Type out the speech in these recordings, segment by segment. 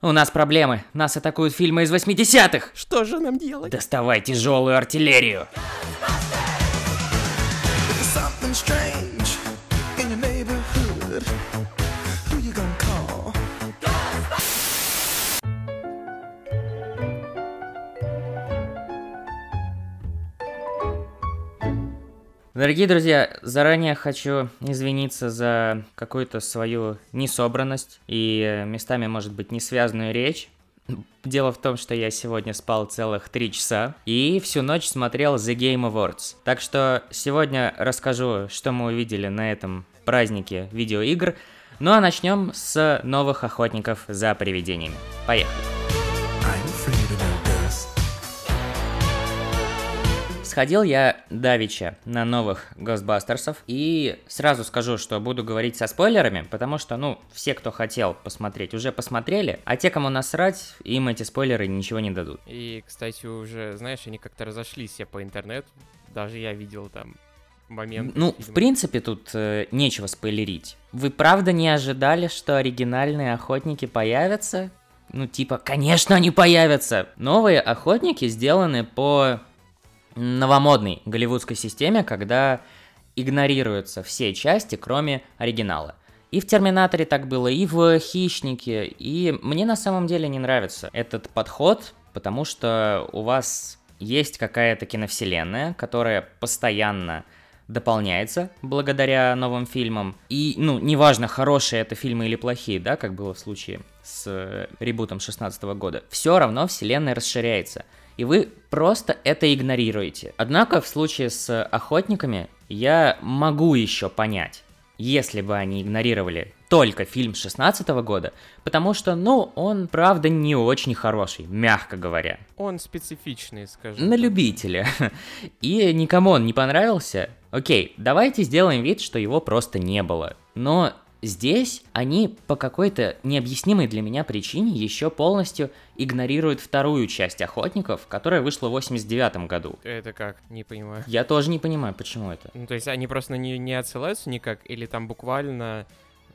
У нас проблемы. Нас атакуют фильмы из 80-х. Что же нам делать? Доставай тяжелую артиллерию. Something Дорогие друзья, заранее хочу извиниться за какую-то свою несобранность и э, местами, может быть, не связанную речь. Дело в том, что я сегодня спал целых три часа и всю ночь смотрел The Game Awards. Так что сегодня расскажу, что мы увидели на этом празднике видеоигр. Ну а начнем с новых охотников за привидениями. Поехали. Сходил я давеча на новых Госбастерсов и сразу скажу, что буду говорить со спойлерами, потому что, ну, все, кто хотел посмотреть, уже посмотрели, а те, кому насрать, им эти спойлеры ничего не дадут. И, кстати, уже, знаешь, они как-то разошлись все по интернету. Даже я видел там момент. Ну, в видимо, принципе, тут э, нечего спойлерить. Вы правда не ожидали, что оригинальные охотники появятся? Ну, типа, конечно, они появятся! Новые охотники сделаны по новомодной голливудской системе, когда игнорируются все части, кроме оригинала. И в Терминаторе так было, и в Хищнике, и мне на самом деле не нравится этот подход, потому что у вас есть какая-то киновселенная, которая постоянно дополняется благодаря новым фильмам. И, ну, неважно, хорошие это фильмы или плохие, да, как было в случае с э, ребутом 16 года, все равно вселенная расширяется. И вы просто это игнорируете. Однако в случае с охотниками я могу еще понять, если бы они игнорировали только фильм 16 года, потому что, ну, он, правда, не очень хороший, мягко говоря. Он специфичный, скажем. На так. любителя. И никому он не понравился. Окей, давайте сделаем вид, что его просто не было. Но здесь они по какой-то необъяснимой для меня причине еще полностью игнорируют вторую часть охотников, которая вышла в 89 году. Это как? Не понимаю. Я тоже не понимаю, почему это. Ну, то есть они просто не, не отсылаются никак, или там буквально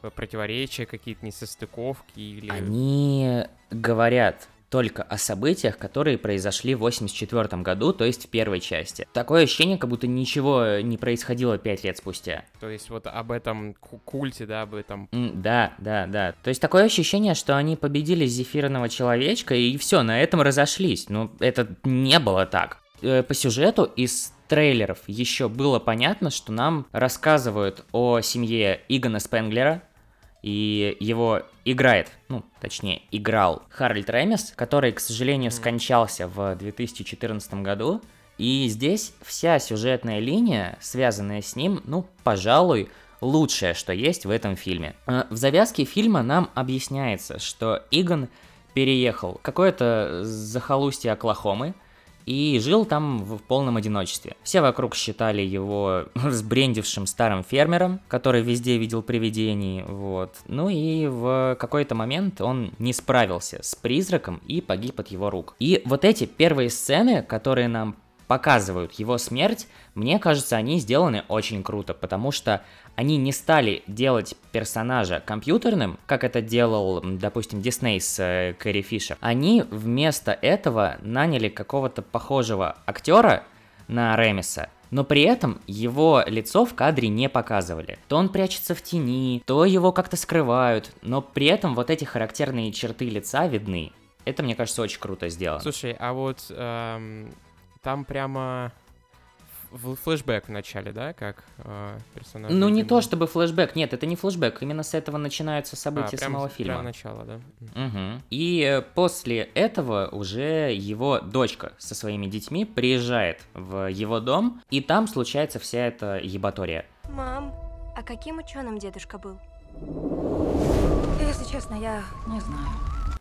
э, противоречия, какие-то несостыковки, или... Они говорят только о событиях, которые произошли в 84 году, то есть в первой части. Такое ощущение, как будто ничего не происходило пять лет спустя. То есть вот об этом ку- культе, да, об этом... М, Да, да, да. То есть такое ощущение, что они победили зефирного человечка и все, на этом разошлись. Ну, это не было так. Э, По сюжету из трейлеров еще было понятно, что нам рассказывают о семье Игона Спенглера, и его играет, ну, точнее, играл Харальд Ремес, который, к сожалению, скончался в 2014 году. И здесь вся сюжетная линия, связанная с ним, ну, пожалуй, лучшее, что есть в этом фильме. Э, В завязке фильма нам объясняется, что Игон переехал какое-то захолустье Оклахомы, и жил там в полном одиночестве. Все вокруг считали его сбрендившим старым фермером, который везде видел привидений, вот. Ну и в какой-то момент он не справился с призраком и погиб от его рук. И вот эти первые сцены, которые нам показывают его смерть, мне кажется, они сделаны очень круто, потому что они не стали делать персонажа компьютерным, как это делал, допустим, Дисней с э, Кэрри Фишер. Они вместо этого наняли какого-то похожего актера на Ремиса, но при этом его лицо в кадре не показывали. То он прячется в тени, то его как-то скрывают, но при этом вот эти характерные черты лица видны. Это, мне кажется, очень круто сделано. Слушай, а вот эм, там прямо флешбэк в начале, да, как э, персонаж? Ну, не то чтобы флешбэк, нет, это не флешбэк, именно с этого начинаются А, события прям самого с- фильма. прям начало, да? Мгм. И после этого уже его дочка со своими детьми приезжает в его дом, и там случается вся эта ебатория. Мам, а каким ученым дедушка был? Если честно, я не знаю.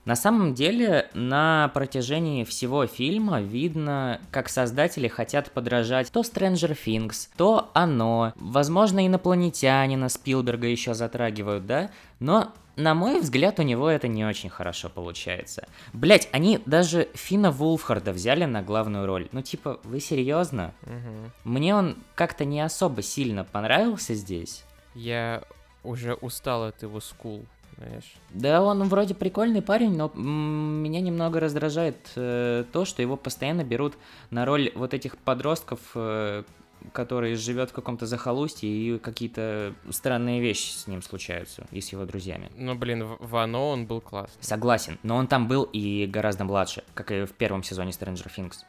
На самом деле, на протяжении всего фильма видно, как создатели хотят подражать то Stranger Things, то Оно, возможно, инопланетянина Спилберга еще затрагивают, да? Но, на мой взгляд, у него это не очень хорошо получается. Блять, они даже Фина Вулфхарда взяли на главную роль. Ну, типа, вы серьезно? Мгм. Мне он как-то не особо сильно понравился здесь. Я уже устал от его скул, знаешь. Да, он вроде прикольный парень, но меня немного раздражает э, то, что его постоянно берут на роль вот этих подростков, э, которые живет в каком-то захолустье, и какие-то странные вещи с ним случаются, и с его друзьями. Ну, блин, в Оно он был классный. Согласен, но он там был и гораздо младше, как и в первом сезоне Stranger Things.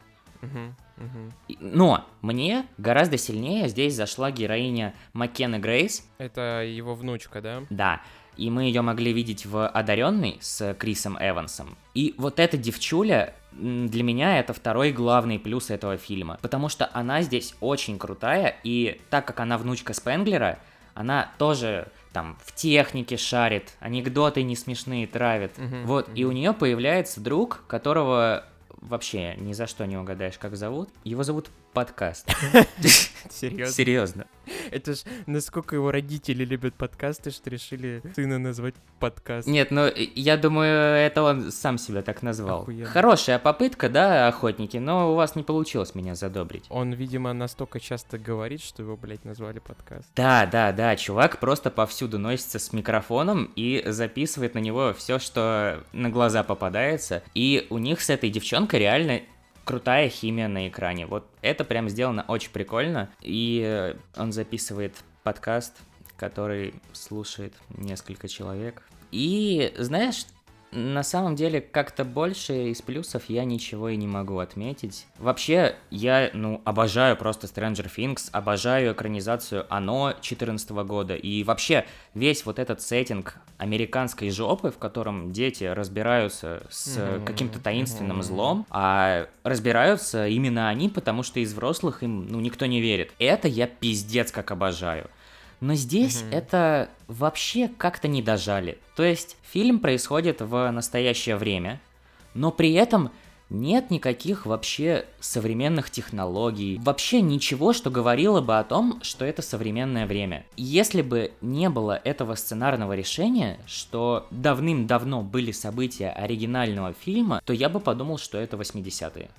И- Но мне гораздо сильнее здесь зашла героиня Маккены Грейс, Это его внучка, да? Да, и мы ее могли видеть в «Одаренной» с Крисом Эвансом. И вот эта девчуля, для меня это второй главный плюс этого фильма, потому что она здесь очень крутая, и так как она внучка Спенглера, она тоже там в технике шарит, анекдоты не смешные травит. Мгм, вот, и у нее появляется друг, которого вообще ни за что не угадаешь, как зовут. Его зовут Подкаст. Серьезно? Серьезно. Это ж насколько его родители любят подкасты, что решили сына назвать подкаст. Нет, ну я думаю, это он сам себя так назвал. Охуенно. Хорошая попытка, да, охотники, но у вас не получилось меня задобрить. Он, видимо, настолько часто говорит, что его, блядь, назвали подкаст. Да, да, да, чувак просто повсюду носится с микрофоном и записывает на него все, что на глаза попадается. И у них с этой девчонкой реально крутая химия на экране. Вот это прям сделано очень прикольно. И э, он записывает подкаст, который слушает несколько человек. И знаешь, на самом деле, как-то больше из плюсов я ничего и не могу отметить. Вообще, я, ну, обожаю просто Stranger Things, обожаю экранизацию Оно 2014 года, и вообще весь вот этот сеттинг американской жопы, в котором дети разбираются с Мгм, каким-то таинственным мгм. злом, а разбираются именно они, потому что из взрослых им, ну, никто не верит. Это я пиздец как обожаю. Но здесь Мгм. это вообще как-то не дожали. То есть фильм происходит в настоящее время, но при этом нет никаких вообще современных технологий, вообще ничего, что говорило бы о том, что это современное время. Если бы не было этого сценарного решения, что давным-давно были события оригинального фильма, то я бы подумал, что это 80-е.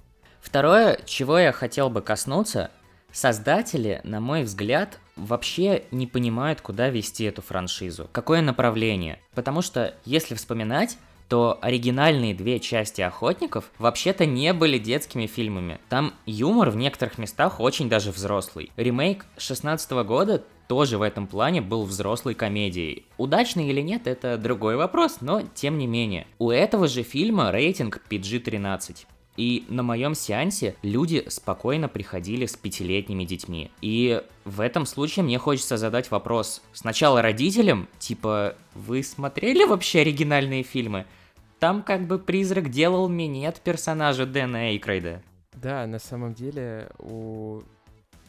Второе, чего я хотел бы коснуться, создатели, на мой взгляд, вообще не понимают, куда вести эту франшизу, какое направление. Потому что, если вспоминать, то оригинальные две части «Охотников» вообще-то не были детскими фильмами. Там юмор в некоторых местах очень даже взрослый. Ремейк 16 года тоже в этом плане был взрослой комедией. Удачный или нет, это другой вопрос, но тем не менее. У этого же фильма рейтинг PG-13. И на моем сеансе люди спокойно приходили с пятилетними детьми. И в этом случае мне хочется задать вопрос сначала родителям, типа, вы смотрели вообще оригинальные фильмы? Там как бы призрак делал минет персонажа Дэна Эйкрейда. Да, на самом деле у...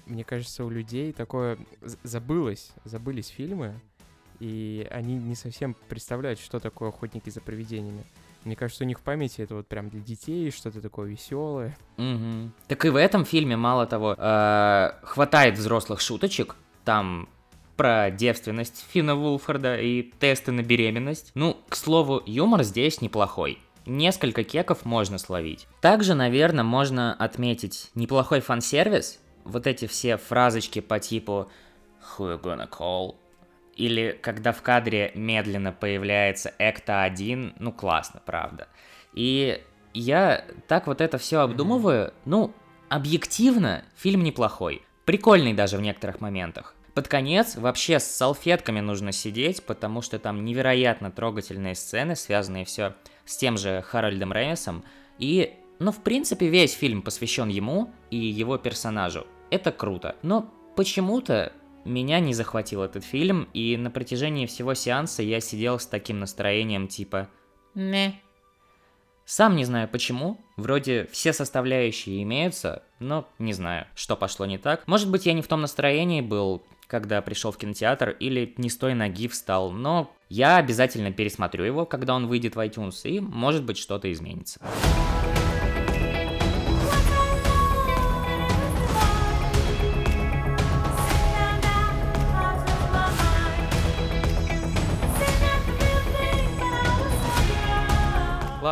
Мне кажется, у людей такое забылось, забылись фильмы, и они не совсем представляют, что такое охотники за привидениями. Мне кажется, у них в памяти это вот прям для детей, что-то такое веселое. Мгм. Так и в этом фильме, мало того, э, хватает взрослых шуточек. Там про девственность Фина Вулфорда и тесты на беременность. Ну, к слову, юмор здесь неплохой. Несколько кеков можно словить. Также, наверное, можно отметить неплохой фан-сервис. Вот эти все фразочки по типу «Who you gonna call?» Или когда в кадре медленно появляется Экта-1, ну классно, правда. И я так вот это все обдумываю, ну, объективно, фильм неплохой. Прикольный даже в некоторых моментах. Под конец вообще с салфетками нужно сидеть, потому что там невероятно трогательные сцены, связанные все с тем же Харальдом Рейнсом. И, ну, в принципе, весь фильм посвящен ему и его персонажу. Это круто. Но почему-то меня не захватил этот фильм, и на протяжении всего сеанса я сидел с таким настроением типа «Не». Сам не знаю почему, вроде все составляющие имеются, но не знаю, что пошло не так. Может быть, я не в том настроении был, когда пришел в кинотеатр, или не с той ноги встал, но я обязательно пересмотрю его, когда он выйдет в iTunes, и может быть что-то изменится.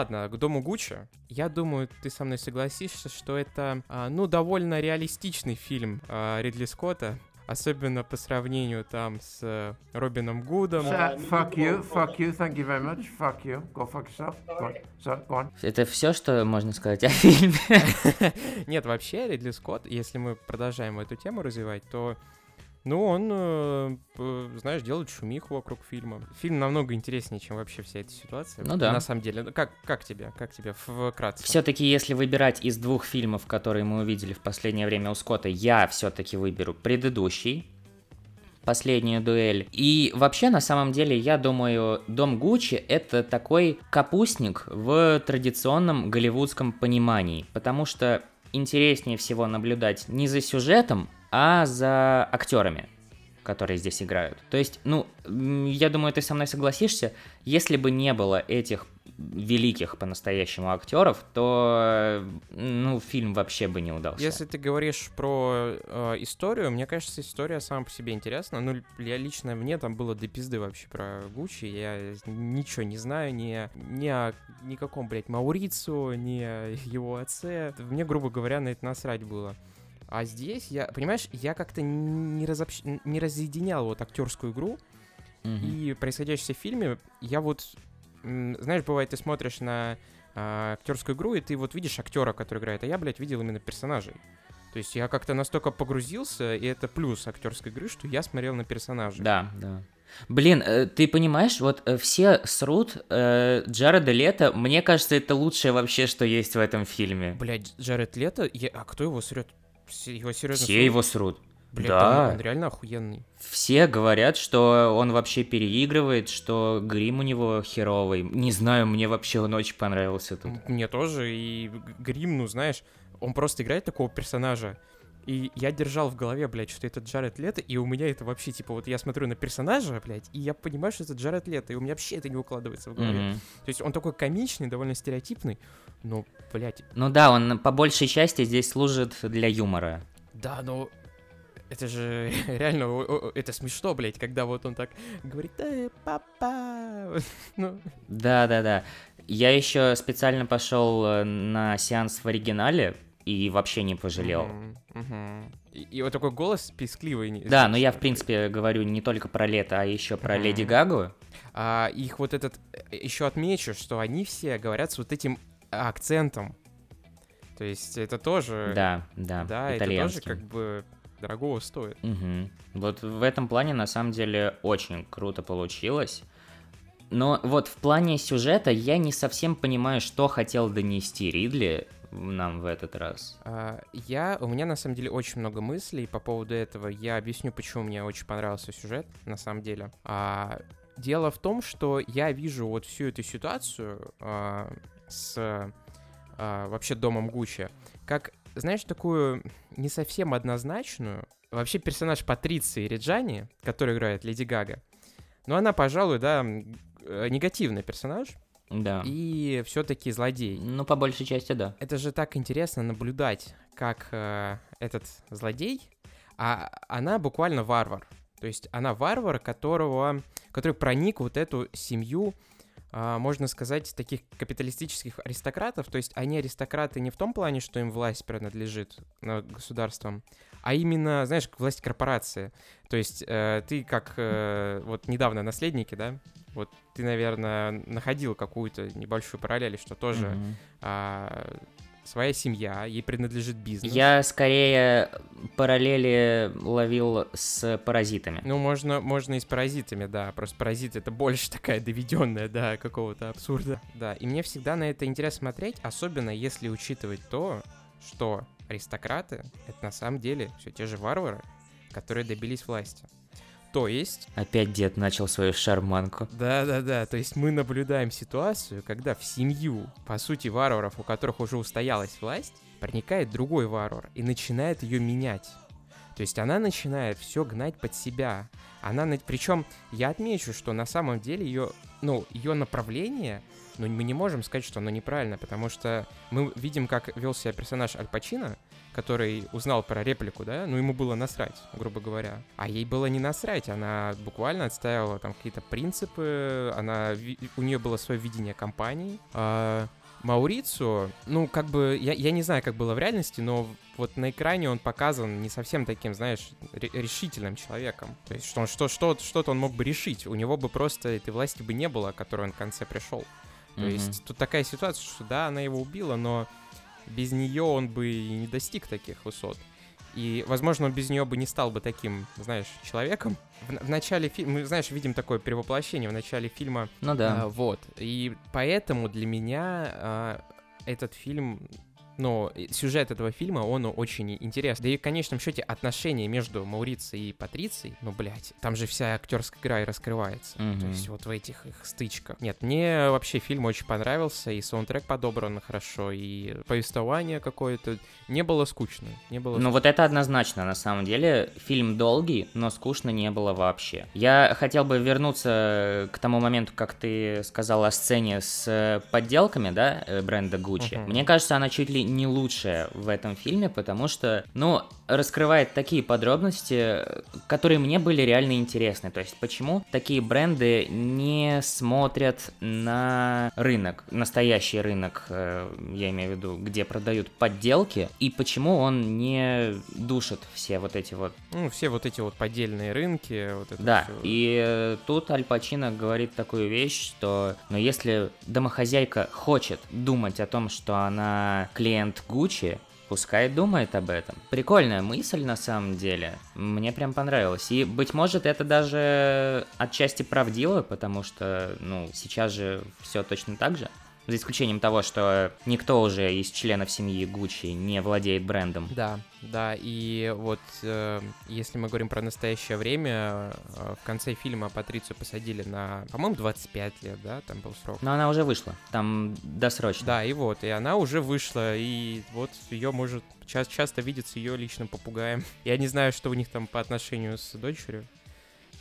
Ладно, к дому Гуччи. Я думаю, ты со мной согласишься, что это, а, ну, довольно реалистичный фильм а, Ридли Скотта. Особенно по сравнению там с э, Робином Гудом. Fuck you, fuck you, thank you very much, fuck you. Go fuck yourself. Go on. So, go on. Это все, что можно сказать о фильме. Нет, вообще Ридли Скотт, если мы продолжаем эту тему развивать, то ну, он, э, знаешь, делает шумиху вокруг фильма. Фильм намного интереснее, чем вообще вся эта ситуация. Ну да. На самом деле. Ну, Как, как тебе? Как тебе вкратце? Все-таки, если выбирать из двух фильмов, которые мы увидели в последнее время у Скотта, я все-таки выберу предыдущий. Последнюю дуэль. И вообще, на самом деле, я думаю, Дом Гуччи это такой капустник в традиционном голливудском понимании. Потому что интереснее всего наблюдать не за сюжетом, а за актерами, которые здесь играют. То есть, ну, я думаю, ты со мной согласишься, если бы не было этих великих по-настоящему актеров, то, ну, фильм вообще бы не удался. Если ты говоришь про э, историю, мне кажется, история сама по себе интересна. Ну, я лично, мне там было до пизды вообще про Гуччи. Я ничего не знаю ни, ни о никаком, блядь, Маурицу, ни о его отце. Мне, грубо говоря, на это насрать было. А здесь я, понимаешь, я как-то не, разобщ... не разъединял вот актерскую игру Мгм. и происходящее в фильме. Я вот, знаешь, бывает, ты смотришь на а, актерскую игру, и ты вот видишь актера, который играет, а я, блядь, видел именно персонажей. То есть я как-то настолько погрузился, и это плюс актерской игры, что я смотрел на персонажей. Да, да. Блин, э, ты понимаешь, вот э, все срут э, Джареда Лето, мне кажется, это лучшее вообще, что есть в этом фильме. Блядь, Джаред Лето, я- а кто его срет? Его серьезно Все его срут. Блядь, да. он, он реально охуенный. Все говорят, что он вообще переигрывает, что грим у него херовый. Не знаю, мне вообще он очень понравился тут. Мне тоже, и Грим, ну знаешь, он просто играет такого персонажа. И я держал в голове, блядь, что это Джаред Лето, и у меня это вообще, типа, вот я смотрю на персонажа, блядь, и я понимаю, что это Джаред Лето, и у меня вообще это не укладывается в голове. Мгм. То есть он такой комичный, довольно стереотипный, но, блядь, Ну да, он по большей части здесь служит для юмора. да, но это же реально, это смешно, блядь, когда вот он так говорит, э, папа, ну, Да-да-да. Я еще специально пошел э, на сеанс в оригинале и вообще не пожалел. мгм, мгм. И, и вот такой голос пискливый. Да, но я, в принципе, говорю не только про лето, а еще про Мгм. Леди Гагу. А их вот этот еще отмечу, что они все говорят с вот этим акцентом. То есть это тоже, Да, да, да, это тоже как бы дорогого стоит. Мгм. Вот в этом плане, на самом деле, очень круто получилось. Но вот в плане сюжета я не совсем понимаю, что хотел донести Ридли нам в этот раз. А, Я, у меня на самом деле очень много мыслей по поводу этого. Я объясню, почему мне очень понравился сюжет, на самом деле. А, Дело в том, что я вижу вот всю эту ситуацию а, с вообще домом Гуччи, как, знаешь, такую не совсем однозначную. Вообще персонаж Патриции Реджани, который играет Леди Гага, ну она, пожалуй, да, э, негативный персонаж Да. и все-таки злодей. Ну, по большей части, да. Это же так интересно наблюдать, как э, этот злодей, а она буквально варвар. То есть она варвар, которого, который проник вот эту семью, а, можно сказать, таких капиталистических аристократов. То есть они аристократы не в том плане, что им власть принадлежит над государством, а именно, знаешь, власть корпорации. То есть э, ты как э, вот недавно наследники, да, вот ты, наверное, находил какую-то небольшую параллель, что тоже Мгм. а, своя семья, ей принадлежит бизнес. Я скорее параллели ловил с паразитами. Ну, можно, можно и с паразитами, да. Просто паразит это больше такая доведенная до какого-то абсурда. Да, и мне всегда на это интересно смотреть, особенно если учитывать то, что аристократы это на самом деле все те же варвары, которые добились власти. То есть, Опять дед начал свою шарманку. да-да-да, то есть мы наблюдаем ситуацию, когда в семью, по сути, варваров, у которых уже устоялась власть, проникает другой варвар и начинает ее менять. То есть она начинает все гнать под себя. Она, причем я отмечу, что на самом деле ее, ну, ее направление, ну, мы не можем сказать, что оно неправильно, потому что мы видим, как вел себя персонаж Аль Пачино, который узнал про реплику, да, ну, ему было насрать, грубо говоря. А ей было не насрать, она буквально отстаивала там какие-то принципы, она, у нее было свое видение компании. А, Маурицу, ну, как бы, я, я не знаю, как было в реальности, но вот на экране он показан не совсем таким, знаешь, ре- решительным человеком. То есть, что, он- что, что, что-то он мог бы решить. У него бы просто этой власти бы не было, к которой он в конце пришел. То Мгм. есть, тут такая ситуация, что да, она его убила, но без нее он бы и не достиг таких высот. И, возможно, он без нее бы не стал бы таким, знаешь, человеком. В, в начале фильма, мы, знаешь, видим такое перевоплощение в начале фильма Ну да. а, вот. И поэтому для меня а, этот фильм, ну, и сюжет этого фильма, он очень интересный. Да и в конечном счете отношения между Маурицией и Патрицией, ну, блядь, там же вся актерская игра и раскрывается. То Мгм. есть вот в этих их стычках. Нет, мне вообще фильм очень понравился, и саундтрек подобран хорошо, и повествование какое-то. Не было скучно. Не было Ну вот это однозначно, на самом деле. Фильм долгий, но скучно не было вообще. Я хотел бы вернуться к тому моменту, как ты сказал о сцене с э, подделками, да, э, бренда Гуччи. Мгм. Мне кажется, она чуть ли не лучшая в этом фильме, потому что, ну, раскрывает такие подробности, которые мне были реально интересны. То есть, почему такие бренды не смотрят на рынок, настоящий рынок, э, я имею в виду, где продают подделки, и почему он не душит все вот эти вот Ну, все вот эти вот поддельные рынки, вот это да, всё. и э, тут Аль Пачино говорит такую вещь, что, ну, если домохозяйка хочет думать о том, что она клиент Гуччи, пускай думает об этом. Прикольная мысль на самом деле, мне прям понравилось. И, быть может, это даже отчасти правдиво, потому что, ну, сейчас же все точно так же. За исключением того, что никто уже из членов семьи Гуччи не владеет брендом. Да, да, и вот э, если мы говорим про настоящее время, э, в конце фильма Патрицию посадили на, по-моему, 25 лет, да, там был срок. Но она уже вышла, там досрочно. Да, и вот, и она уже вышла, и вот ее может ча- часто видится ее личным попугаем. Я не знаю, что у них там по отношению с дочерью.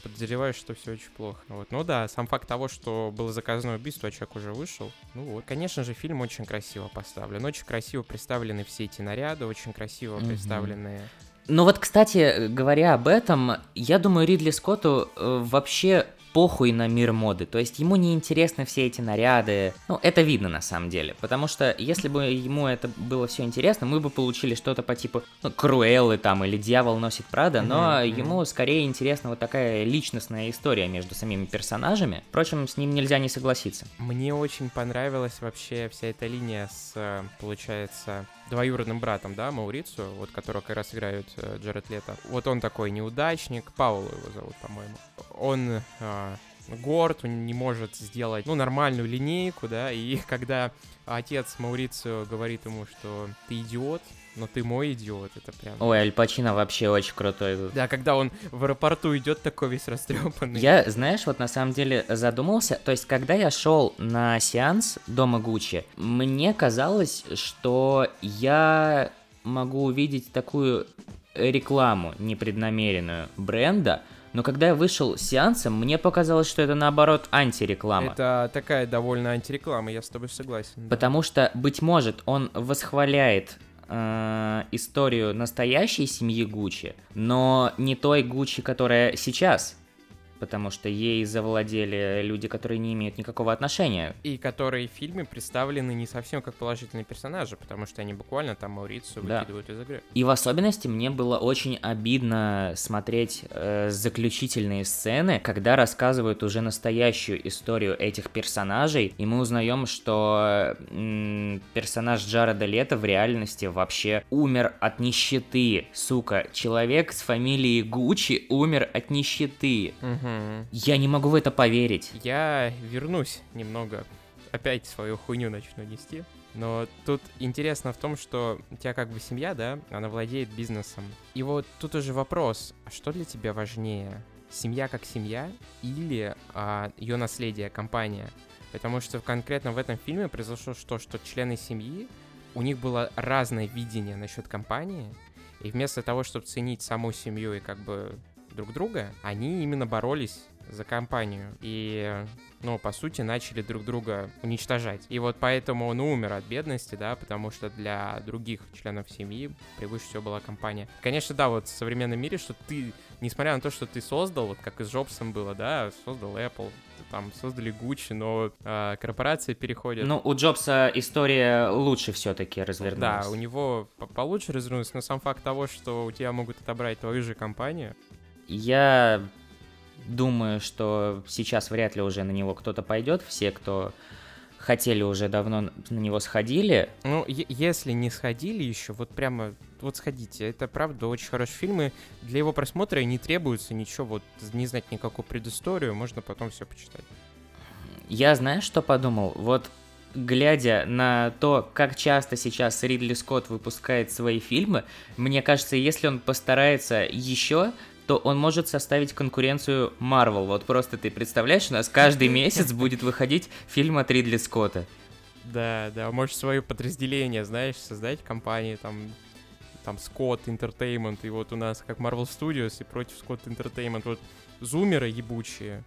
Подозреваю, что все очень плохо. Вот. Ну да, сам факт того, что было заказано убийство, а человек уже вышел. Ну вот. Конечно же, фильм очень красиво поставлен. Очень красиво представлены все эти наряды, очень красиво Мгм. представлены Ну вот, кстати, говоря об этом, я думаю, Ридли Скотту э, вообще похуй на мир моды. То есть ему не интересны все эти наряды. Ну, это видно на самом деле. Потому что если бы ему это было все интересно, мы бы получили что-то по типу ну, Круэллы там или Дьявол носит Прада, но мгм. ему скорее интересна вот такая личностная история между самими персонажами. Впрочем, с ним нельзя не согласиться. Мне очень понравилась вообще вся эта линия с, э, получается, двоюродным братом, да, Маурицу, вот которого как раз играют э, Джаред Лето. Вот он такой неудачник, Пауло его зовут, по-моему. Он э, горд, он не может сделать, ну, нормальную линейку, да, и когда отец Маурицу говорит ему, что ты идиот, но ты мой идиот, это прям... Ой, Аль Пачино вообще очень крутой. Да, когда он в аэропорту идет такой весь растрепанный. Я, знаешь, вот на самом деле задумался, то есть, когда я шел на сеанс дома Гуччи, мне казалось, что я могу увидеть такую рекламу непреднамеренную бренда, но когда я вышел с сеансом, мне показалось, что это наоборот антиреклама. Это такая довольно антиреклама, я с тобой согласен. да. Потому что, быть может, он восхваляет э, историю настоящей семьи Гуччи, но не той Гуччи, которая сейчас. Потому что ей завладели люди, которые не имеют никакого отношения. И которые в фильме представлены не совсем как положительные персонажи, потому что они буквально там Маурицию Да. выкидывают из игры. И в особенности мне было очень обидно смотреть э, заключительные сцены, когда рассказывают уже настоящую историю этих персонажей, и мы узнаем, что м, персонаж Джареда Лето в реальности вообще умер от нищеты. Сука, человек с фамилией Гуччи умер от нищеты. Я не могу в это поверить. Я вернусь немного, опять свою хуйню начну нести. Но тут интересно в том, что у тебя как бы семья, да, она владеет бизнесом. И вот тут уже вопрос, а что для тебя важнее? Семья как семья или ее наследие, компания? Потому что конкретно в этом фильме произошло что, что члены семьи, у них было разное видение насчет компании, и вместо того, чтобы ценить саму семью и как бы друг друга, они именно боролись за компанию. И, ну, по сути, начали друг друга уничтожать. И вот поэтому он умер от бедности, да, потому что для других членов семьи превыше всего была компания. Конечно, да, вот в современном мире, что ты, несмотря на то, что ты создал, вот как и с Джобсом было, да, создал Apple, там создали Гуччи, но а, корпорация переходит. Ну, у Джобса история лучше все-таки развернулась. Да, у него по- получше развернулась, но сам факт того, что у тебя могут отобрать твою же компанию, Я думаю, что сейчас вряд ли уже на него кто-то пойдет. Все, кто хотели уже давно на него сходили. Ну, если не сходили еще, вот прямо, вот сходите. Это правда очень хорошие фильмы. Для его просмотра не требуется ничего, вот не знать никакую предысторию, можно потом все почитать. Я знаешь, что подумал? Вот глядя на то, как часто сейчас Ридли Скотт выпускает свои фильмы, мне кажется, если он постарается еще, то он может составить конкуренцию Марвел. Вот просто ты представляешь, у нас каждый месяц будет выходить фильм от Ридли Скотта. Да, да, можешь свое подразделение, знаешь, создать компании, там, там, Scott Entertainment, и вот у нас как Marvel Studios и против Scott Entertainment, вот зумеры ебучие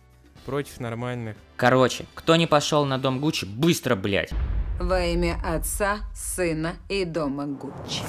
против нормальных. Короче, кто не пошел на дом Гуччи, быстро, блядь. Во имя Отца, Сына и Дома Гуччи.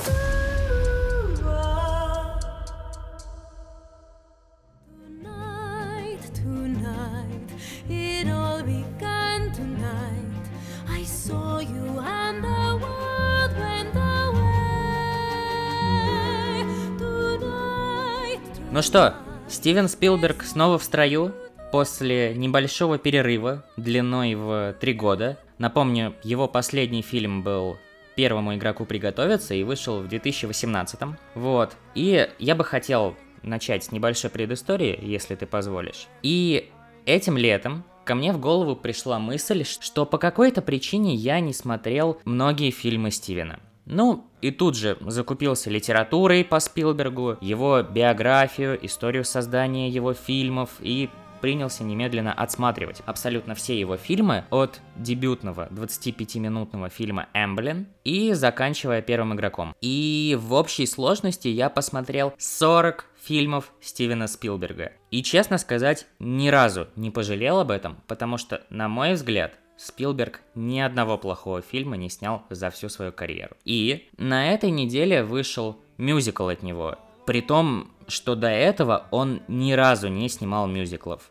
Ну что, Стивен Спилберг снова в строю после небольшого перерыва длиной в три года. Напомню, его последний фильм был первому игроку приготовиться и вышел в 2018. Вот. И я бы хотел начать с небольшой предыстории, если ты позволишь. И этим летом ко мне в голову пришла мысль, что по какой-то причине я не смотрел многие фильмы Стивена. Ну, и тут же закупился литературой по Спилбергу, его биографию, историю создания его фильмов и принялся немедленно отсматривать абсолютно все его фильмы от дебютного 25-минутного фильма «Эмблен» и заканчивая «Первым игроком». И в общей сложности я посмотрел 40 фильмов Стивена Спилберга. И честно сказать, ни разу не пожалел об этом, потому что, на мой взгляд, Спилберг ни одного плохого фильма не снял за всю свою карьеру. И на этой неделе вышел мюзикл от него. При том, что до этого он ни разу не снимал мюзиклов.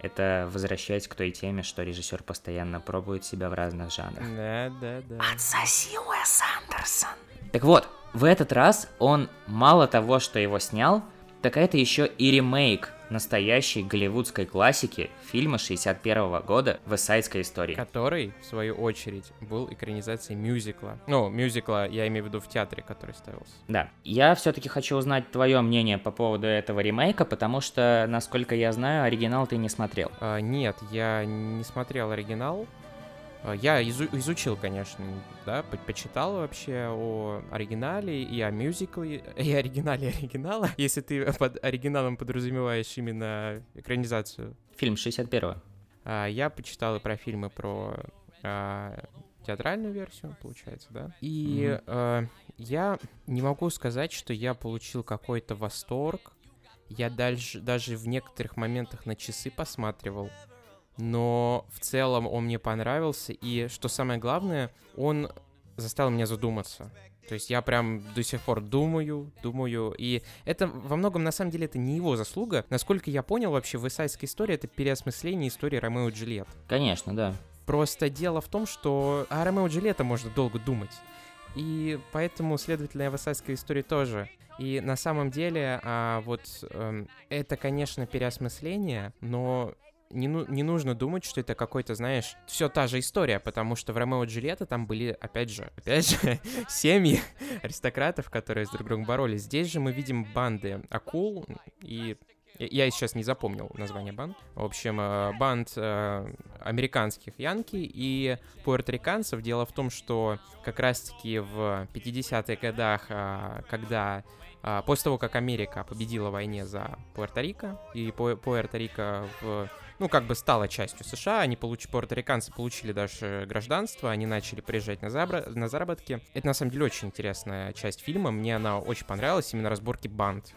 Это возвращаясь к той теме, что режиссер постоянно пробует себя в разных жанрах. Да, да, да. Отсоси, Уэс Андерсон. Так вот, в этот раз он мало того, что его снял, так это еще и ремейк настоящей голливудской классики фильма 61 года «Высайдская история». Который, в свою очередь, был экранизацией мюзикла. Ну, мюзикла, я имею в виду в театре, который ставился. Да. Я все-таки хочу узнать твое мнение по поводу этого ремейка, потому что, насколько я знаю, оригинал ты не смотрел. А, нет, я не смотрел оригинал. А, Я изу- изучил, конечно, да, по- почитал вообще о оригинале и о мюзикле, и оригинале оригинала, если ты под оригиналом подразумеваешь именно экранизацию. Фильм 61-го. А, Я почитал и про фильмы про а, театральную версию, получается, да. И а, я не могу сказать, что я получил какой-то восторг. Я дальше, даже в некоторых моментах на часы посматривал. Но в целом он мне понравился. И что самое главное, он заставил меня задуматься. То есть я прям до сих пор думаю, думаю. И это во многом, на самом деле, это не его заслуга. Насколько я понял, вообще, «Высайская история» — это переосмысление истории Ромео и Джульетты. Конечно, да. Просто дело в том, что о Ромео и Джульетта можно долго думать. И поэтому, следовательно, Высайская история тоже. И на самом деле, а, вот эм, это, конечно, переосмысление, но не, ну- не нужно думать, что это какой-то, знаешь, все та же история, потому что в Ромео и Джульетта там были, опять же, опять же, семьи аристократов, которые с друг другом боролись. Здесь же мы видим банды акул и я сейчас не запомнил название банд. В общем, э, банд э, американских янки и пуэрториканцев. Дело в том, что как раз-таки в 50-х годах, а, когда после того, как Америка победила в войне за Пуэрто-Рико, и Пу- Пуэрто-Рико в ну, как бы стала частью США, они получили, пуэрториканцы получили даже гражданство, они начали приезжать на, забра- на заработки. Это, на самом деле, очень интересная часть фильма, мне она очень понравилась, именно разборки банд.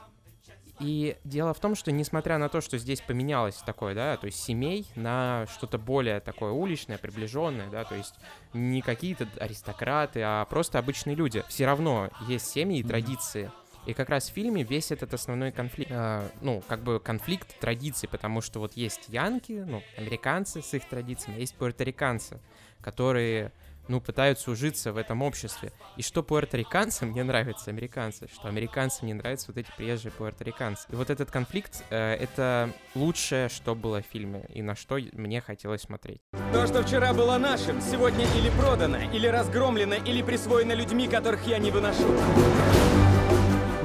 И дело в том, что несмотря на то, что здесь поменялось такое, да, то есть семей на что-то более такое уличное, приближенное, да, то есть не какие-то аристократы, а просто обычные люди, все равно есть семьи и традиции. И как раз в фильме весь этот основной конфликт, э, ну, как бы конфликт традиций, потому что вот есть янки, ну, американцы с их традициями, а есть пуэрториканцы, которые ну, пытаются ужиться в этом обществе. И что пуэрториканцам не нравится, американцы, что американцам не нравятся вот эти приезжие пуэрториканцы. И вот этот конфликт э, — это лучшее, что было в фильме, и на что мне хотелось смотреть. То, что вчера было нашим, сегодня или продано, или разгромлено, или присвоено людьми, которых я не выношу.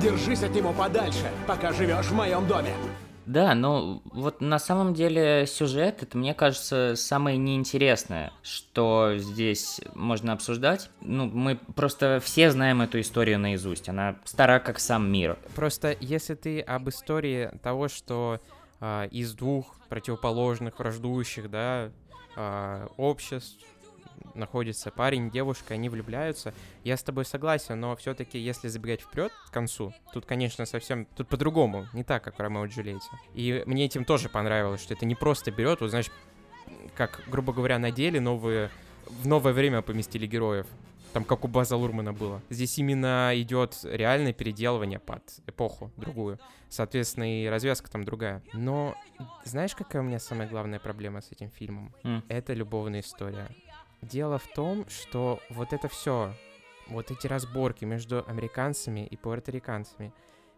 Держись от него подальше, пока живешь в моем доме. Да, но вот на самом деле сюжет, это, мне кажется, самое неинтересное, что здесь можно обсуждать. Ну, мы просто все знаем эту историю наизусть, она стара как сам мир. Просто если ты об истории того, что а, из двух противоположных, враждующих, да, а, обществ находится парень, девушка, они влюбляются. Я с тобой согласен, но все-таки, если забегать вперед к концу, тут, конечно, совсем тут по-другому, не так, как в Ромео и Джульетте. И мне этим тоже понравилось, что это не просто берет, вот знаешь, как, грубо говоря, на деле новые в новое время поместили героев. Там как у База Лурмана было. Здесь именно идет реальное переделывание под эпоху другую. Соответственно, и развязка там другая. Но знаешь, какая у меня самая главная проблема с этим фильмом? М. Это любовная история. Дело в том, что вот это все, вот эти разборки между американцами и пуэрториканцами,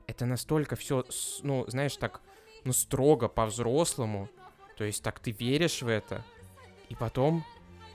это настолько все, ну, знаешь, так, ну, строго по-взрослому. То есть так ты веришь в это, и потом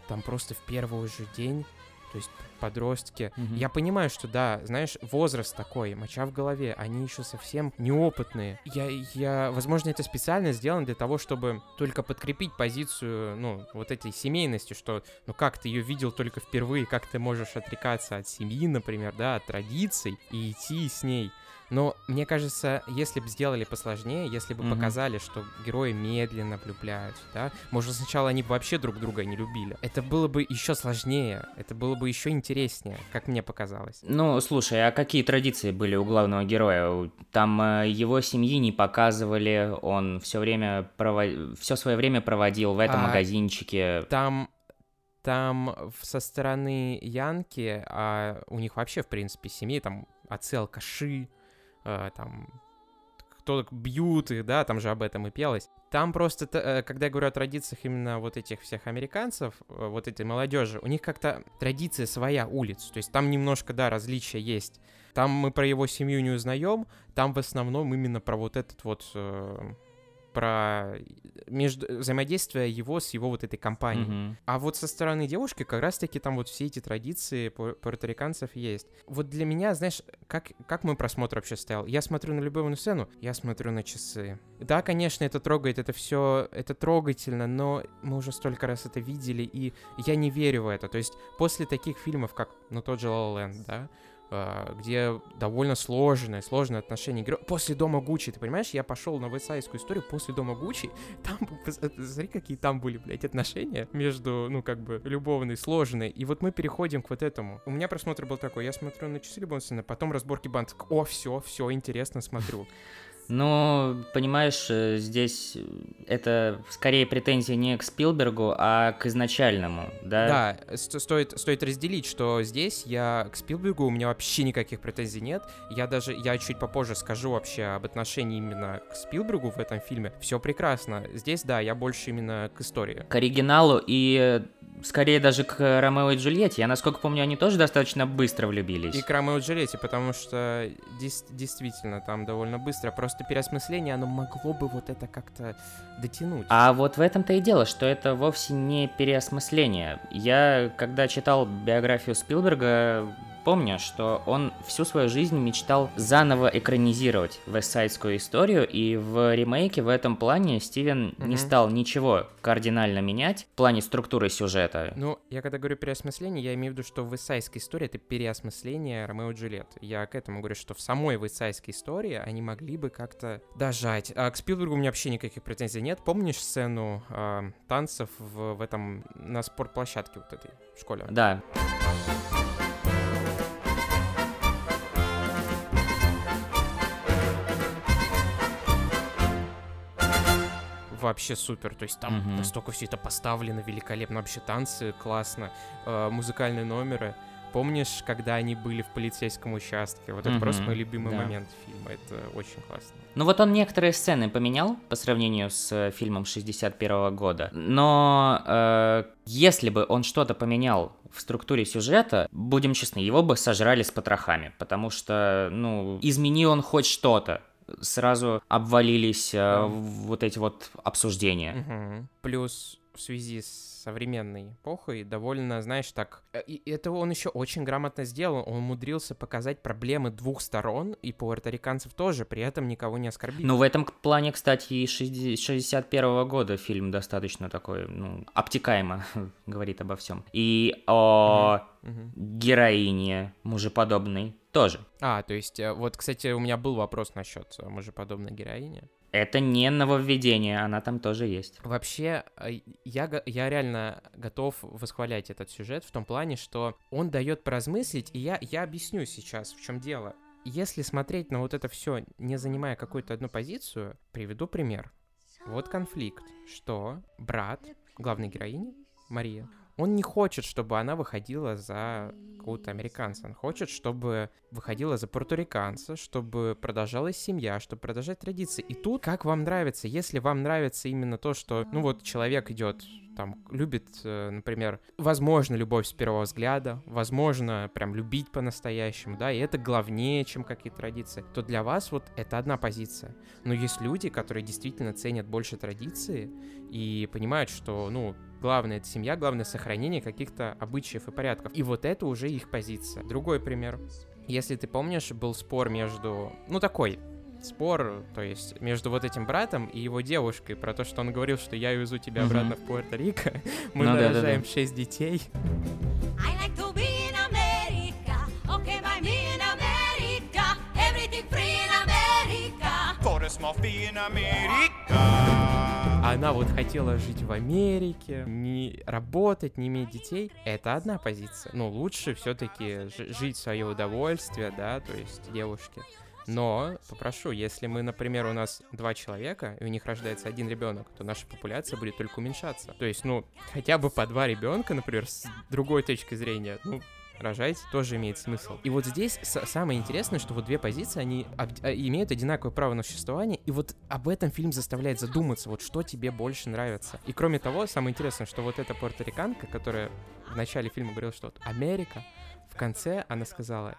там просто в первый же день, то есть подростки. Мгм. Я понимаю, что да, знаешь, возраст такой, моча в голове, они еще совсем неопытные. Я, я, возможно, это специально сделано для того, чтобы только подкрепить позицию, ну, вот этой семейности, что, ну, как ты ее видел только впервые, как ты можешь отрекаться от семьи, например, да, от традиций и идти с ней. Но мне кажется, если бы сделали посложнее, если бы Мгм. показали, что герои медленно влюбляются, да, может сначала они бы вообще друг друга не любили, это было бы еще сложнее, это было бы еще интереснее, как мне показалось. Ну, слушай, а какие традиции были у главного героя? Там э, его семьи не показывали, он все время все свое время проводил в этом А, магазинчике. Там там со стороны Янки, а у них вообще, в принципе, семьи, там отцы алкаши, э, там кто бьют их, да, там же об этом и пелось. Там просто, э, когда я говорю о традициях именно вот этих всех американцев, э, вот этой молодежи, у них как-то традиция своя улиц, то есть там немножко, да, различия есть. Там мы про его семью не узнаем, там в основном именно про вот этот вот, про между... взаимодействие его с его вот этой компанией. Мгм. А вот со стороны девушки как раз-таки там вот все эти традиции пу- пуэрториканцев есть. Вот для меня, знаешь, как, как мой просмотр вообще стоял? Я смотрю на любовную сцену, я смотрю на часы. Да, конечно, это трогает, это все, это трогательно, но мы уже столько раз это видели, и я не верю в это. То есть после таких фильмов, как, ну, тот же La La Land, да, где довольно сложное, сложное отношение героя. После Дома Гуччи, ты понимаешь, я пошел на вестсайдскую историю после Дома Гуччи, там, э, смотри, какие там были, блядь, отношения между, ну, как бы, любовные, сложные. И вот мы переходим к вот этому. У меня просмотр был такой, я смотрю на часы любовной сцены, потом разборки банд, о, все, все, интересно, смотрю. Ну, понимаешь, э, здесь э, это скорее претензии не к Спилбергу, а к изначальному, да? Да, сто- стоит, стоит разделить, что здесь я к Спилбергу, у меня вообще никаких претензий нет. Я даже, я чуть попозже скажу вообще об отношении именно к Спилбергу в этом фильме. Все прекрасно. Здесь, да, я больше именно к истории. К оригиналу и э, скорее даже к Ромео и Джульетте. Я, насколько помню, они тоже достаточно быстро влюбились. И к Ромео и Джульетте, потому что дес- действительно там довольно быстро. Просто переосмысление, оно могло бы вот это как-то дотянуть. А вот в этом-то и дело, что это вовсе не переосмысление. Я, когда читал биографию Спилберга, помню, что он всю свою жизнь мечтал заново экранизировать вестсайдскую историю, и в ремейке в этом плане Стивен не Мгм. стал ничего кардинально менять в плане структуры сюжета. Ну, я когда говорю переосмысление, я имею в виду, что высайская история — это переосмысление Ромео и Джульетты. Я к этому говорю, что в самой высайской истории они могли бы как-то дожать. А к Спилбергу у меня вообще никаких претензий нет. Помнишь сцену а, танцев в, в этом, на спортплощадке вот этой в школе? Да, Вообще супер, то есть там Мгм. настолько все это поставлено великолепно, вообще танцы классно, э, музыкальные номеры. Помнишь, когда они были в полицейском участке? Вот это просто мой любимый да. момент фильма. Это очень классно. Ну вот он некоторые сцены поменял по сравнению с э, фильмом 61 года, но э, если бы он что-то поменял в структуре сюжета, будем честны, его бы сожрали с потрохами, потому что, ну, измени он хоть что-то, сразу обвалились э, вот эти вот обсуждения. Мгм. Плюс в связи с современной эпохой довольно, знаешь, так... э, И это он еще очень грамотно сделал. Он умудрился показать проблемы двух сторон, и пуэрториканцев тоже, при этом никого не оскорбил. Ну, в этом плане, кстати, и 61 года фильм достаточно такой, ну, обтекаемо говорит обо всем. И о Мгм. героине мужеподобной тоже. А, то есть, э, вот, кстати, у меня был вопрос насчет э, мужеподобной героини. Это не нововведение, она там тоже есть. Вообще, э, я, я реально готов восхвалять этот сюжет в том плане, что он дает поразмыслить, и я, я объясню сейчас, в чем дело. Если смотреть на вот это все, не занимая какую-то одну позицию, приведу пример. Вот конфликт, что брат главной героини, Мария, он не хочет, чтобы она выходила за какого-то американца. Он хочет, чтобы выходила за портуриканца, чтобы продолжалась семья, чтобы продолжать традиции. И тут, как вам нравится, если вам нравится именно то, что, ну вот, человек идет там любит, э, например, возможно, любовь с первого взгляда, возможно, прям любить по-настоящему, да, и это главнее, чем какие-то традиции, то для вас вот это одна позиция. Но есть люди, которые действительно ценят больше традиции и понимают, что, ну, главное это семья, главное сохранение каких-то обычаев и порядков. И вот это уже их позиция. Другой пример. Если ты помнишь, был спор между, ну такой, спор, то есть между вот этим братом и его девушкой про то, что он говорил, что я увезу тебя Мгм. обратно в Пуэрто-Рико, мы Ну да, да, да. нарожаем шесть детей. I like to be in America. Она вот хотела жить в Америке, не работать, не иметь детей. Это одна позиция. Ну, лучше все-таки жить в свое удовольствие, да, то есть девушки. Но попрошу, если мы, например, у нас два человека, и у них рождается один ребенок, то наша популяция будет только уменьшаться. То есть, ну, хотя бы по два ребенка, например, с другой точки зрения, ну, рожать тоже имеет смысл. И вот здесь самое интересное, что вот две позиции, они а, имеют одинаковое право на существование, и вот об этом фильм заставляет задуматься, вот что тебе больше нравится. И кроме того, самое интересное, что вот эта пуэрториканка, которая в начале фильма говорила, что вот Америка, в конце она сказала,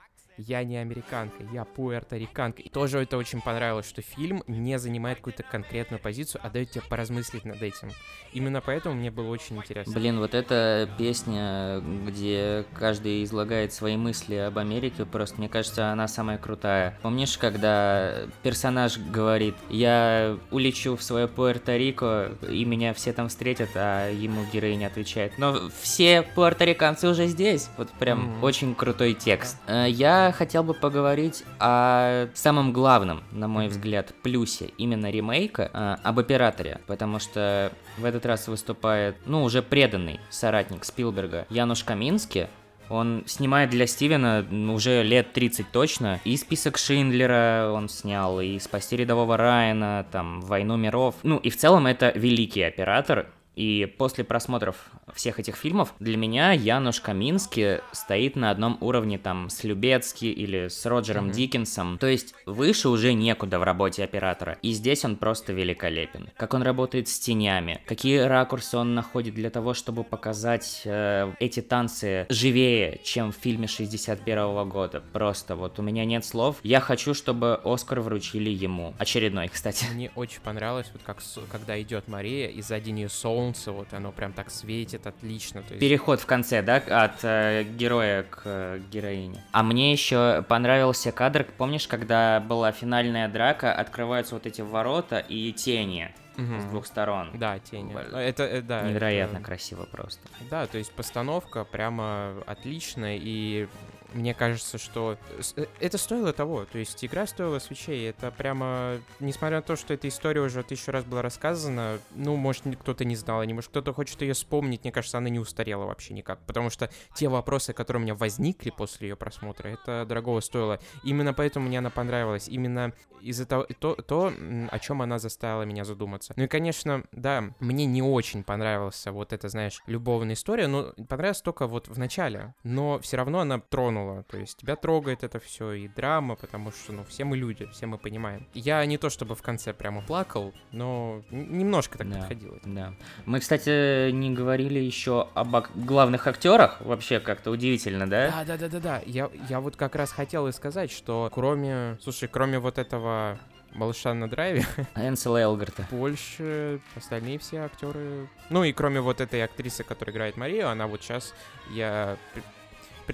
я не американка, я пуэрториканка. И тоже это очень понравилось, что фильм не занимает какую-то конкретную позицию, а дает тебе поразмыслить над этим. Именно поэтому мне было очень интересно. Блин, вот эта песня, где каждый излагает свои мысли об Америке, просто, мне кажется, она самая крутая. Помнишь, когда персонаж говорит, я улечу в свое Пуэрто-Рико, и меня все там встретят, а ему героиня отвечает, но все пуэрториканцы уже здесь. Вот прям Мгм. очень крутой текст. Э, Я хотел бы поговорить о самом главном, на мой взгляд, плюсе именно ремейка, э, об операторе, потому что в этот раз выступает, ну, уже преданный соратник Спилберга Януш Камински, он снимает для Стивена уже лет 30 точно. И список Шиндлера он снял, и спасти рядового Райана, там, Войну миров. Ну, и в целом это великий оператор. И после просмотров всех этих фильмов для меня Януш Камински стоит на одном уровне там с Любецки или с Роджером Мгм. Диккенсом. То есть выше уже некуда в работе оператора. И здесь он просто великолепен. Как он работает с тенями, какие ракурсы он находит для того, чтобы показать э, эти танцы живее, чем в фильме 61 года. Просто вот у меня нет слов. Я хочу, чтобы Оскар вручили ему. Очередной, кстати. Мне очень понравилось, вот как когда идет Мария, и сзади нее солнце, вот оно прям так светит отлично. Есть... Переход в конце, да, от э, героя к э, героине. А мне еще понравился кадр, помнишь, когда была финальная драка, открываются вот эти ворота и тени Мгм. с двух сторон. Да, тени. Блин. Это, э, да. Невероятно это- красиво просто. Да, то есть постановка прямо отличная, и мне кажется, что э, это стоило того. То есть игра стоила свечей. Это прямо, несмотря на то, что эта история уже тысячу раз была рассказана, ну, может, кто-то не знал, не может, кто-то хочет ее вспомнить. Мне кажется, она не устарела вообще никак. Потому что те вопросы, которые у меня возникли после ее просмотра, это дорогого стоило. Именно поэтому мне она понравилась. Именно из-за того, то, то, о чем она заставила меня задуматься. Ну и, конечно, да, мне не очень понравился вот эта, знаешь, любовная история, но понравилась только вот в начале. Но все равно она тронула. То есть тебя трогает это все и драма, потому что, ну, все мы люди, все мы понимаем. Я не то чтобы в конце прямо плакал, но немножко так Да. подходилось. Да. Мы, кстати, не говорили еще об ак- главных актерах. Вообще как-то удивительно, да? Да, да, да, да, да. Я, я вот как раз хотел и сказать, что кроме, слушай, кроме вот этого малыша на драйве, Энсела Элгарта. больше остальные все актеры. Ну и кроме вот этой актрисы, которая играет Марию, она вот сейчас, я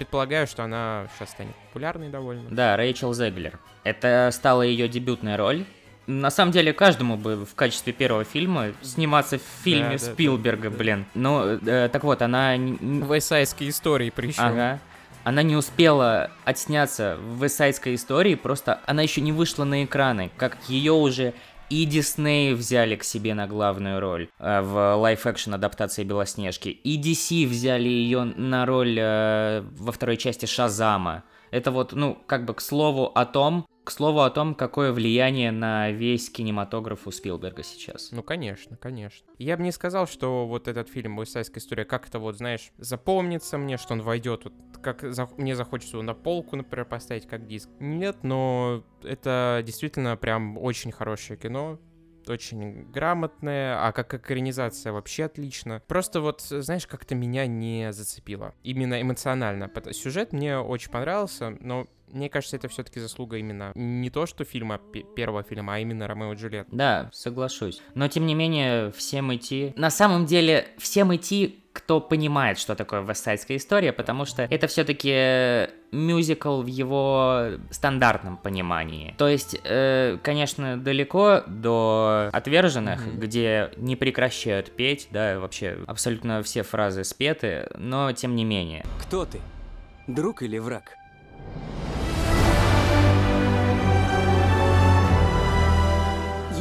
предполагаю, что она сейчас станет популярной довольно. Да, Рэйчел Зеглер. Это стала ее дебютная роль. На самом деле, каждому бы в качестве первого фильма сниматься в фильме Да, да, да, Спилберга, да. блин. Ну, э, так вот, она... н- Вестсайдские истории причем. Ага. Она не успела отсняться в «Вестсайдской истории», просто она еще не вышла на экраны, как ее уже и Дисней взяли к себе на главную роль э, в live-action адаптации Белоснежки, и DC взяли ее на роль э, во второй части Шазама. Это вот, ну, как бы к слову о том, к слову о том, какое влияние на весь кинематограф у Спилберга сейчас. Ну, конечно, конечно. Я бы не сказал, что вот этот фильм «Войсайская история» как-то вот, знаешь, запомнится мне, что он войдет, вот, как зах- мне захочется его на полку, например, поставить как диск. Нет, но это действительно прям очень хорошее кино, очень грамотное, а как экранизация вообще отлично. Просто вот, знаешь, как-то меня не зацепило. Именно эмоционально. Сюжет мне очень понравился, но мне кажется, это все-таки заслуга именно не то, что фильма, пе- первого фильма, а именно Ромео и Джульетта. Да, соглашусь. Но тем не менее, всем идти... На самом деле, всем идти, кто понимает, что такое вестсайдская история, потому что это все-таки мюзикл в его стандартном понимании. То есть, э, конечно, далеко до отверженных, Мгм. где не прекращают петь, да, вообще абсолютно все фразы спеты, но тем не менее. Кто ты? Друг или враг?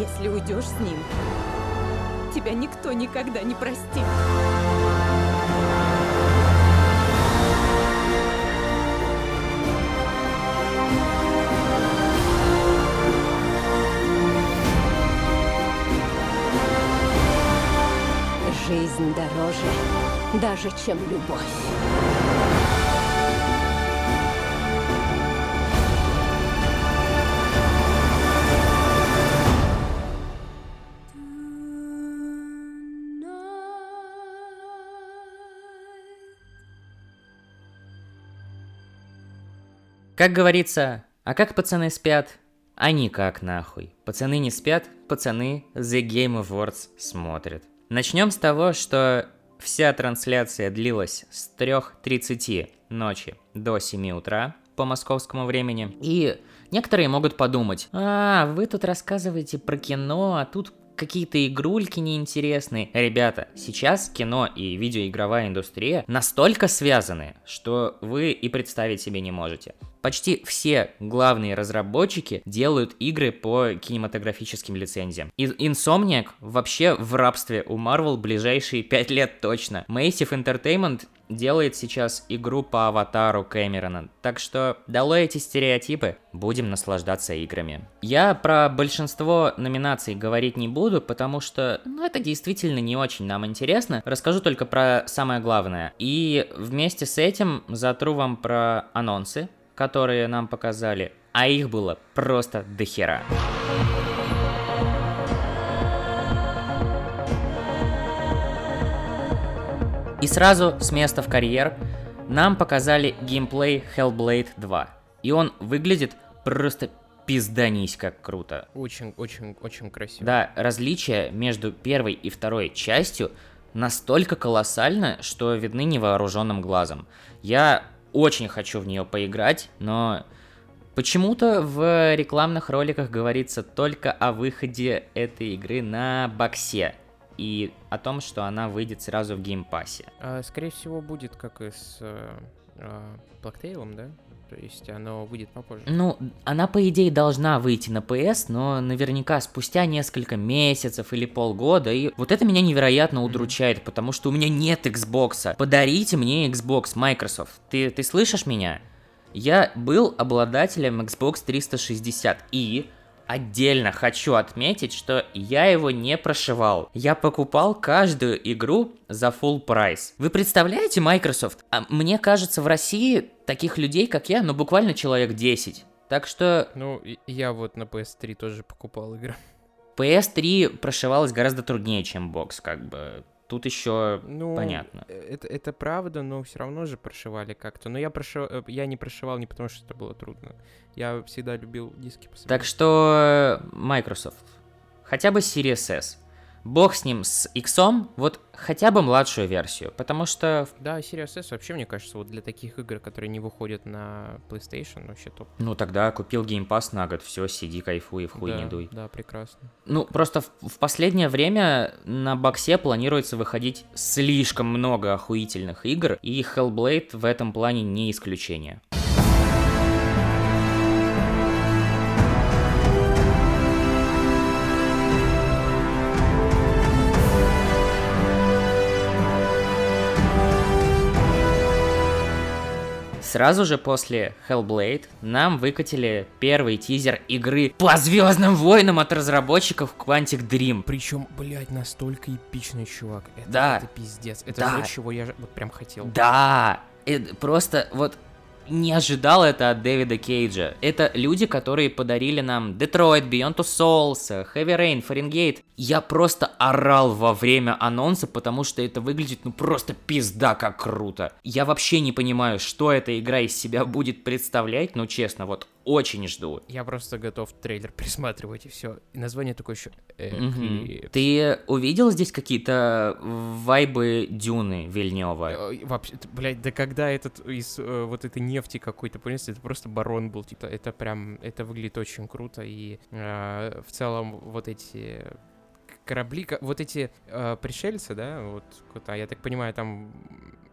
Если уйдешь с ним, тебя никто никогда не простит. Жизнь дороже даже, чем любовь. Как говорится, а как пацаны спят? А никак нахуй. Пацаны не спят, пацаны The Game Awards смотрят. Начнем с того, что вся трансляция длилась с 3.30 ночи до 7 утра по московскому времени. И некоторые могут подумать, а, вы тут рассказываете про кино, а тут какие-то игрульки неинтересные. Ребята, сейчас кино и видеоигровая индустрия настолько связаны, что вы и представить себе не можете. Почти все главные разработчики делают игры по кинематографическим лицензиям. И Insomniac вообще в рабстве у Marvel ближайшие 5 лет точно. Massive Entertainment делает сейчас игру по аватару Кэмерона. Так что долой эти стереотипы, будем наслаждаться играми. Я про большинство номинаций говорить не буду, потому что, ну, это действительно не очень нам интересно. Расскажу только про самое главное. И вместе с этим затру вам про анонсы, которые нам показали, а их было просто дохера. И сразу с места в карьер нам показали геймплей Hellblade 2. И он выглядит просто пизданись как круто. Очень, очень, очень красиво. Да, различие между первой и второй частью настолько колоссально, что видны невооруженным глазом. Я очень хочу в нее поиграть, но почему-то в рекламных роликах говорится только о выходе этой игры на боксе и о том, что она выйдет сразу в Game Pass е. А, скорее всего, будет как и с э, э, Blacktail, да? То есть оно выйдет попозже. Ну, она, по идее, должна выйти на PS, но наверняка спустя несколько месяцев или полгода. И вот это меня невероятно удручает, потому что у меня нет Xbox. Подарите мне Xbox, Microsoft. Ты, ты слышишь меня? Я был обладателем Xbox 360 и отдельно хочу отметить, что я его не прошивал. Я покупал каждую игру за full прайс. Вы представляете, Microsoft? А мне кажется, в России таких людей, как я, ну буквально человек 10. Так что Ну, я вот на PS3 тоже покупал игры. PS3 прошивалась гораздо труднее, чем бокс, как бы. Тут еще Ну, понятно. э, Это, это правда, но все равно же прошивали как-то. Но я, прошив... э, я не прошивал не потому, что это было трудно. Я всегда любил диски пособирать. Так что э, Microsoft, хотя бы Series S. Бог с ним, с X, вот хотя бы младшую версию, потому что, Да, Series S вообще, мне кажется, вот для таких игр, которые не выходят на PlayStation, вообще топ. ну тогда купил Game Pass на год, все, сиди, кайфуй и в хуй да, не дуй. Да, прекрасно. Ну, просто в, в последнее время на боксе планируется выходить слишком много охуительных игр, и Hellblade в этом плане не исключение. Сразу же после Hellblade нам выкатили первый тизер игры по Звездным войнам от разработчиков Quantic Dream. Причем, блядь, настолько эпичный чувак. Это, Да. это пиздец. Это Да. то, чего я вот прям хотел. Да, это просто вот не ожидал это от Дэвида Кейджа. Это люди, которые подарили нам Detroit, Beyond Two Souls, Heavy Rain, Fahrenheit. Я просто орал во время анонса, потому что это выглядит ну просто пизда как круто. Я вообще не понимаю, что эта игра из себя будет представлять, но честно, вот очень жду. Я просто готов трейлер присматривать и все. И название такое еще. Мгм. Ты увидел здесь какие-то вайбы Дюны Вильнева? Вообще, блядь, да когда этот из э, вот этой нефти какой-то, понимаете, это просто барон был, типа, это прям, это выглядит очень круто, и э, в целом вот эти корабли, вот эти э, пришельцы, да, вот, куда, я так понимаю, там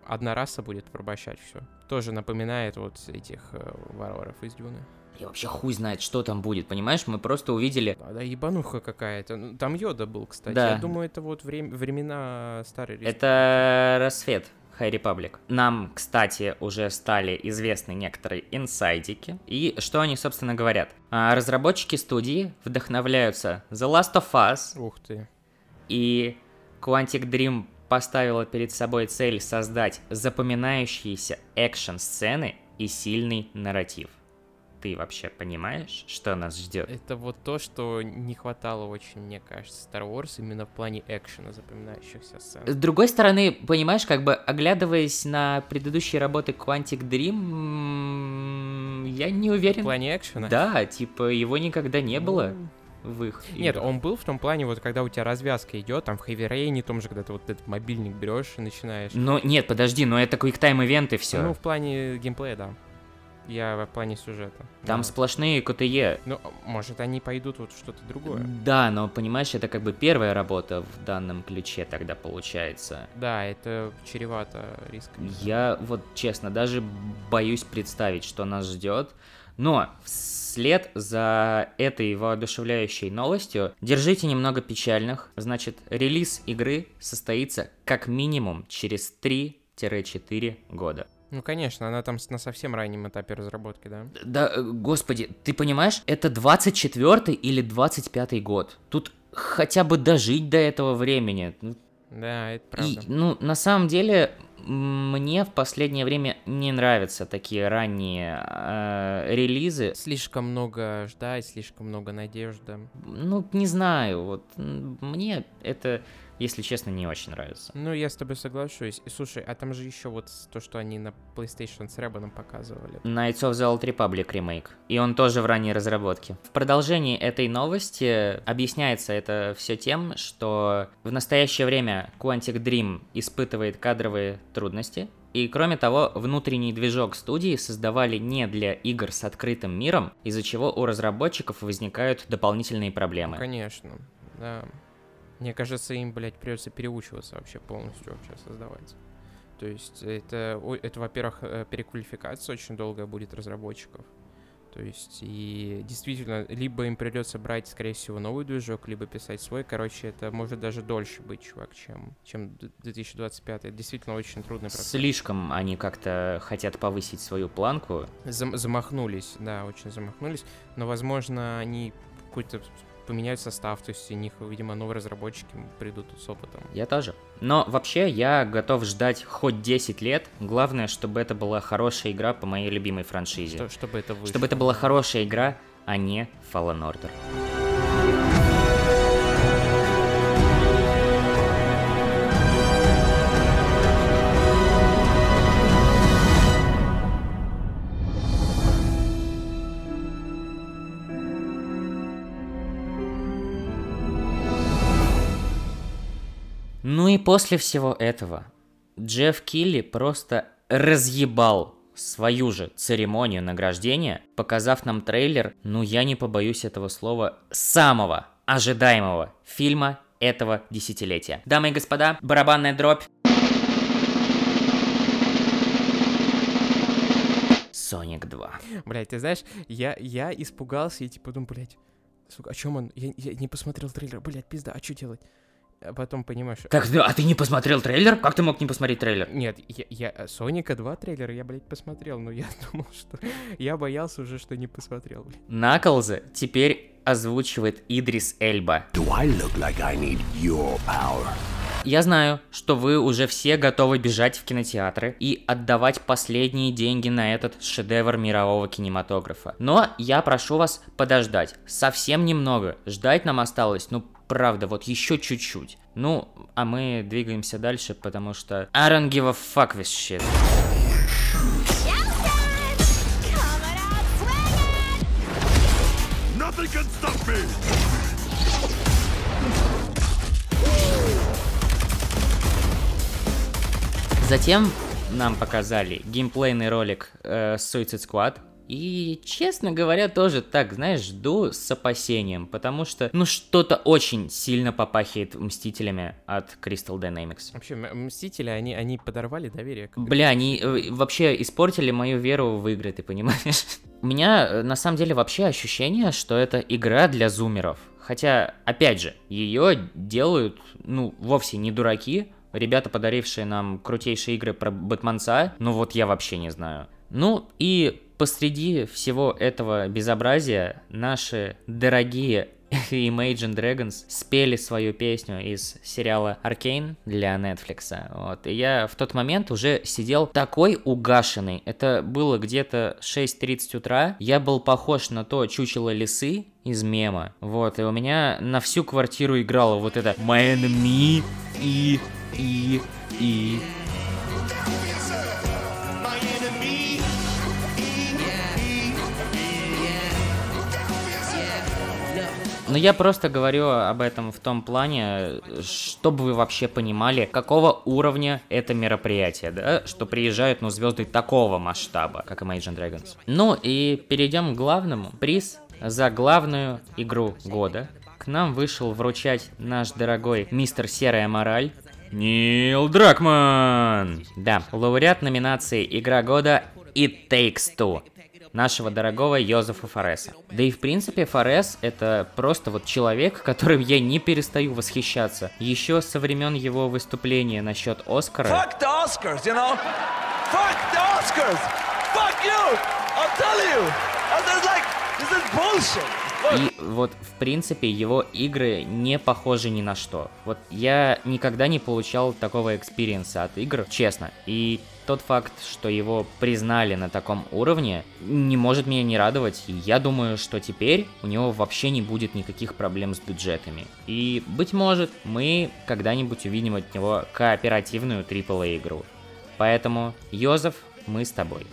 одна раса будет порабощать все. Тоже напоминает вот этих э, варваров из Дюны. Я вообще хуй знает, что там будет, понимаешь? Мы просто увидели Да, ебануха какая-то. Ну, Там Йода был, кстати. Да. Я думаю, это вот врем- времена старой республики. Это рассвет High Republic. Нам, кстати, уже стали известны некоторые инсайдики. И что они, собственно, говорят? А, Разработчики студии вдохновляются The Last of Us, Ух ты. и Quantic Dream поставила перед собой цель создать запоминающиеся экшн-сцены и сильный нарратив. Ты вообще понимаешь, что нас ждет? Это вот то, что не хватало очень, мне кажется, Star Wars именно в плане экшена, запоминающихся сцен. С другой стороны, понимаешь, как бы оглядываясь на предыдущие работы Quantic Dream, я не В уверен. плане экшена? Да, типа его никогда не было Ну, в их. Нет, он был в том плане, вот когда у тебя развязка идет, там в Heavy Rain, том же, когда ты вот этот мобильник берешь и начинаешь. Но нет, подожди, но это QuickTime ивенты все. Ну, в плане геймплея, да. Я в плане сюжета. Там да. сплошные КТЕ. Ну, может, они пойдут вот что-то другое. Да, но понимаешь, это как бы первая работа в данном ключе тогда получается. Да, это чревато рисками. Я вот честно даже боюсь представить, что нас ждет. Но вслед за этой воодушевляющей новостью держите немного печальных. Значит, релиз игры состоится как минимум через 3-4 года. Ну, конечно, она там на совсем раннем этапе разработки, да? Да, э, господи, ты понимаешь, это 24 или 25 год. Тут хотя бы дожить до этого времени. Ну, Да, это И, правда. ну, на самом деле, мне в последнее время не нравятся такие ранние э, релизы. Слишком много ждать, слишком много надежды. Ну, не знаю, вот мне это, если честно, не очень нравится. Ну, я с тобой соглашусь. И, Слушай, а там же еще вот то, что они на PlayStation с Рэбаном показывали. Knights of the Old Republic ремейк. И он тоже в ранней разработке. В продолжении этой новости объясняется это все тем, что в настоящее время Quantic Dream испытывает кадровые трудности. И кроме того, внутренний движок студии создавали не для игр с открытым миром, из-за чего у разработчиков возникают дополнительные проблемы. Конечно, да. Мне кажется, им, блядь, придется переучиваться вообще полностью вообще создавать. То есть это, это во-первых, э, переквалификация очень долгая будет разработчиков. То есть и действительно, либо им придется брать, скорее всего, новый движок, либо писать свой. Короче, это может даже дольше быть, чувак, чем, чем д- 2025. Это действительно очень трудный процесс. Слишком они как-то хотят повысить свою планку. Зам- замахнулись, да, очень замахнулись. Но, возможно, они какой-то поменяют состав, то есть у них, видимо, новые разработчики придут с опытом. Я тоже. Но вообще я готов ждать хоть 10 лет. Главное, чтобы это была хорошая игра по моей любимой франшизе. Что- чтобы это вышло. Чтобы это была хорошая игра, а не Fallen Order. И после всего этого Джефф Килли просто разъебал свою же церемонию награждения, показав нам трейлер, ну я не побоюсь этого слова, самого ожидаемого фильма этого десятилетия. Дамы и господа, барабанная дробь. Соник 2. Блять, ты знаешь, я, я испугался и типа думаю, блять, сука, о чем он? Я, я не посмотрел трейлер, блять, пизда, а что делать? А потом понимаешь... Как ты, а ты не посмотрел трейлер? Как ты мог не посмотреть трейлер? Нет, я, я э, Соника 2 трейлера я, блядь, посмотрел, но я думал, что... Я боялся уже, что не посмотрел, блядь. Наклза теперь озвучивает Идрис Эльба. Do I look like I need your power? Я знаю, что вы уже все готовы бежать в кинотеатры и отдавать последние деньги на этот шедевр мирового кинематографа. Но я прошу вас подождать. Совсем немного. Ждать нам осталось, ну, правда, вот еще чуть-чуть. Ну, а мы двигаемся дальше, потому что I don't give a fuck with shit. Nothing can stop me! Затем нам показали геймплейный ролик э, Suicide Squad. И, честно говоря, тоже так, знаешь, жду с опасением, потому что, ну, что-то очень сильно попахивает Мстителями от Crystal Dynamics. Вообще, Мстители, они, они подорвали доверие. к- Бля, они э, вообще испортили мою веру в игры, ты понимаешь? У меня, э, на самом деле, вообще ощущение, что это игра для зумеров. Хотя, опять же, ее делают, ну, вовсе не дураки. Ребята, подарившие нам крутейшие игры про Бэтменца, ну вот я вообще не знаю. Ну и посреди всего этого безобразия наши дорогие Imagine Dragons спели свою песню из сериала Аркейн для Netflix. Вот. И я в тот момент уже сидел такой угашенный. Это было где-то 6.30 утра. Я был похож на то чучело лисы из мема. Вот. И у меня на всю квартиру играло вот это My Enemy и... и... и... Но я просто говорю об этом в том плане, чтобы вы вообще понимали, какого уровня это мероприятие, да, что приезжают, ну, звезды такого масштаба, как Imagine Dragons. Ну и перейдем к главному. Приз за главную игру года. К нам вышел вручать наш дорогой мистер Серая Мораль. Нил Дракман! Да, лауреат номинации «Игра года» It Takes Two нашего дорогого Йозефа Фореса. Да и в принципе Форес это просто вот человек, которым я не перестаю восхищаться. Еще со времен его выступления насчет Оскара. Fuck the Oscars, you know? Fuck the Oscars! Fuck you! I'll tell you! And there's like, this is bullshit! И вот, в принципе, его игры не похожи ни на что. Вот я никогда не получал такого experience а от игр, честно. И тот факт, что его признали на таком уровне, не может меня не радовать. Я думаю, что теперь у него вообще не будет никаких проблем с бюджетами. И, быть может, мы когда-нибудь увидим от него кооперативную AAA игру. Поэтому, Йозеф, мы с тобой.